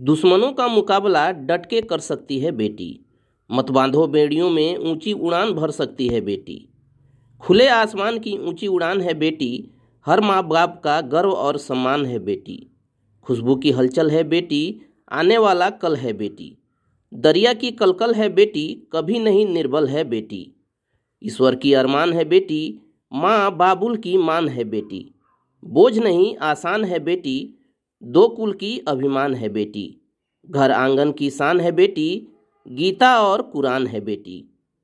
दुश्मनों का मुकाबला डट के कर सकती है बेटी मत बांधो बेड़ियों में ऊँची उड़ान भर सकती है बेटी खुले आसमान की ऊँची उड़ान है बेटी हर माँ बाप का गर्व और सम्मान है बेटी खुशबू की हलचल है बेटी आने वाला कल है बेटी दरिया की कलकल है बेटी कभी नहीं निर्बल है बेटी ईश्वर की अरमान है बेटी माँ बाबुल की मान है बेटी बोझ नहीं आसान है बेटी दो कुल की अभिमान है बेटी। घर आँगन की शान है बेटी। गीता और कुरान है बेटी।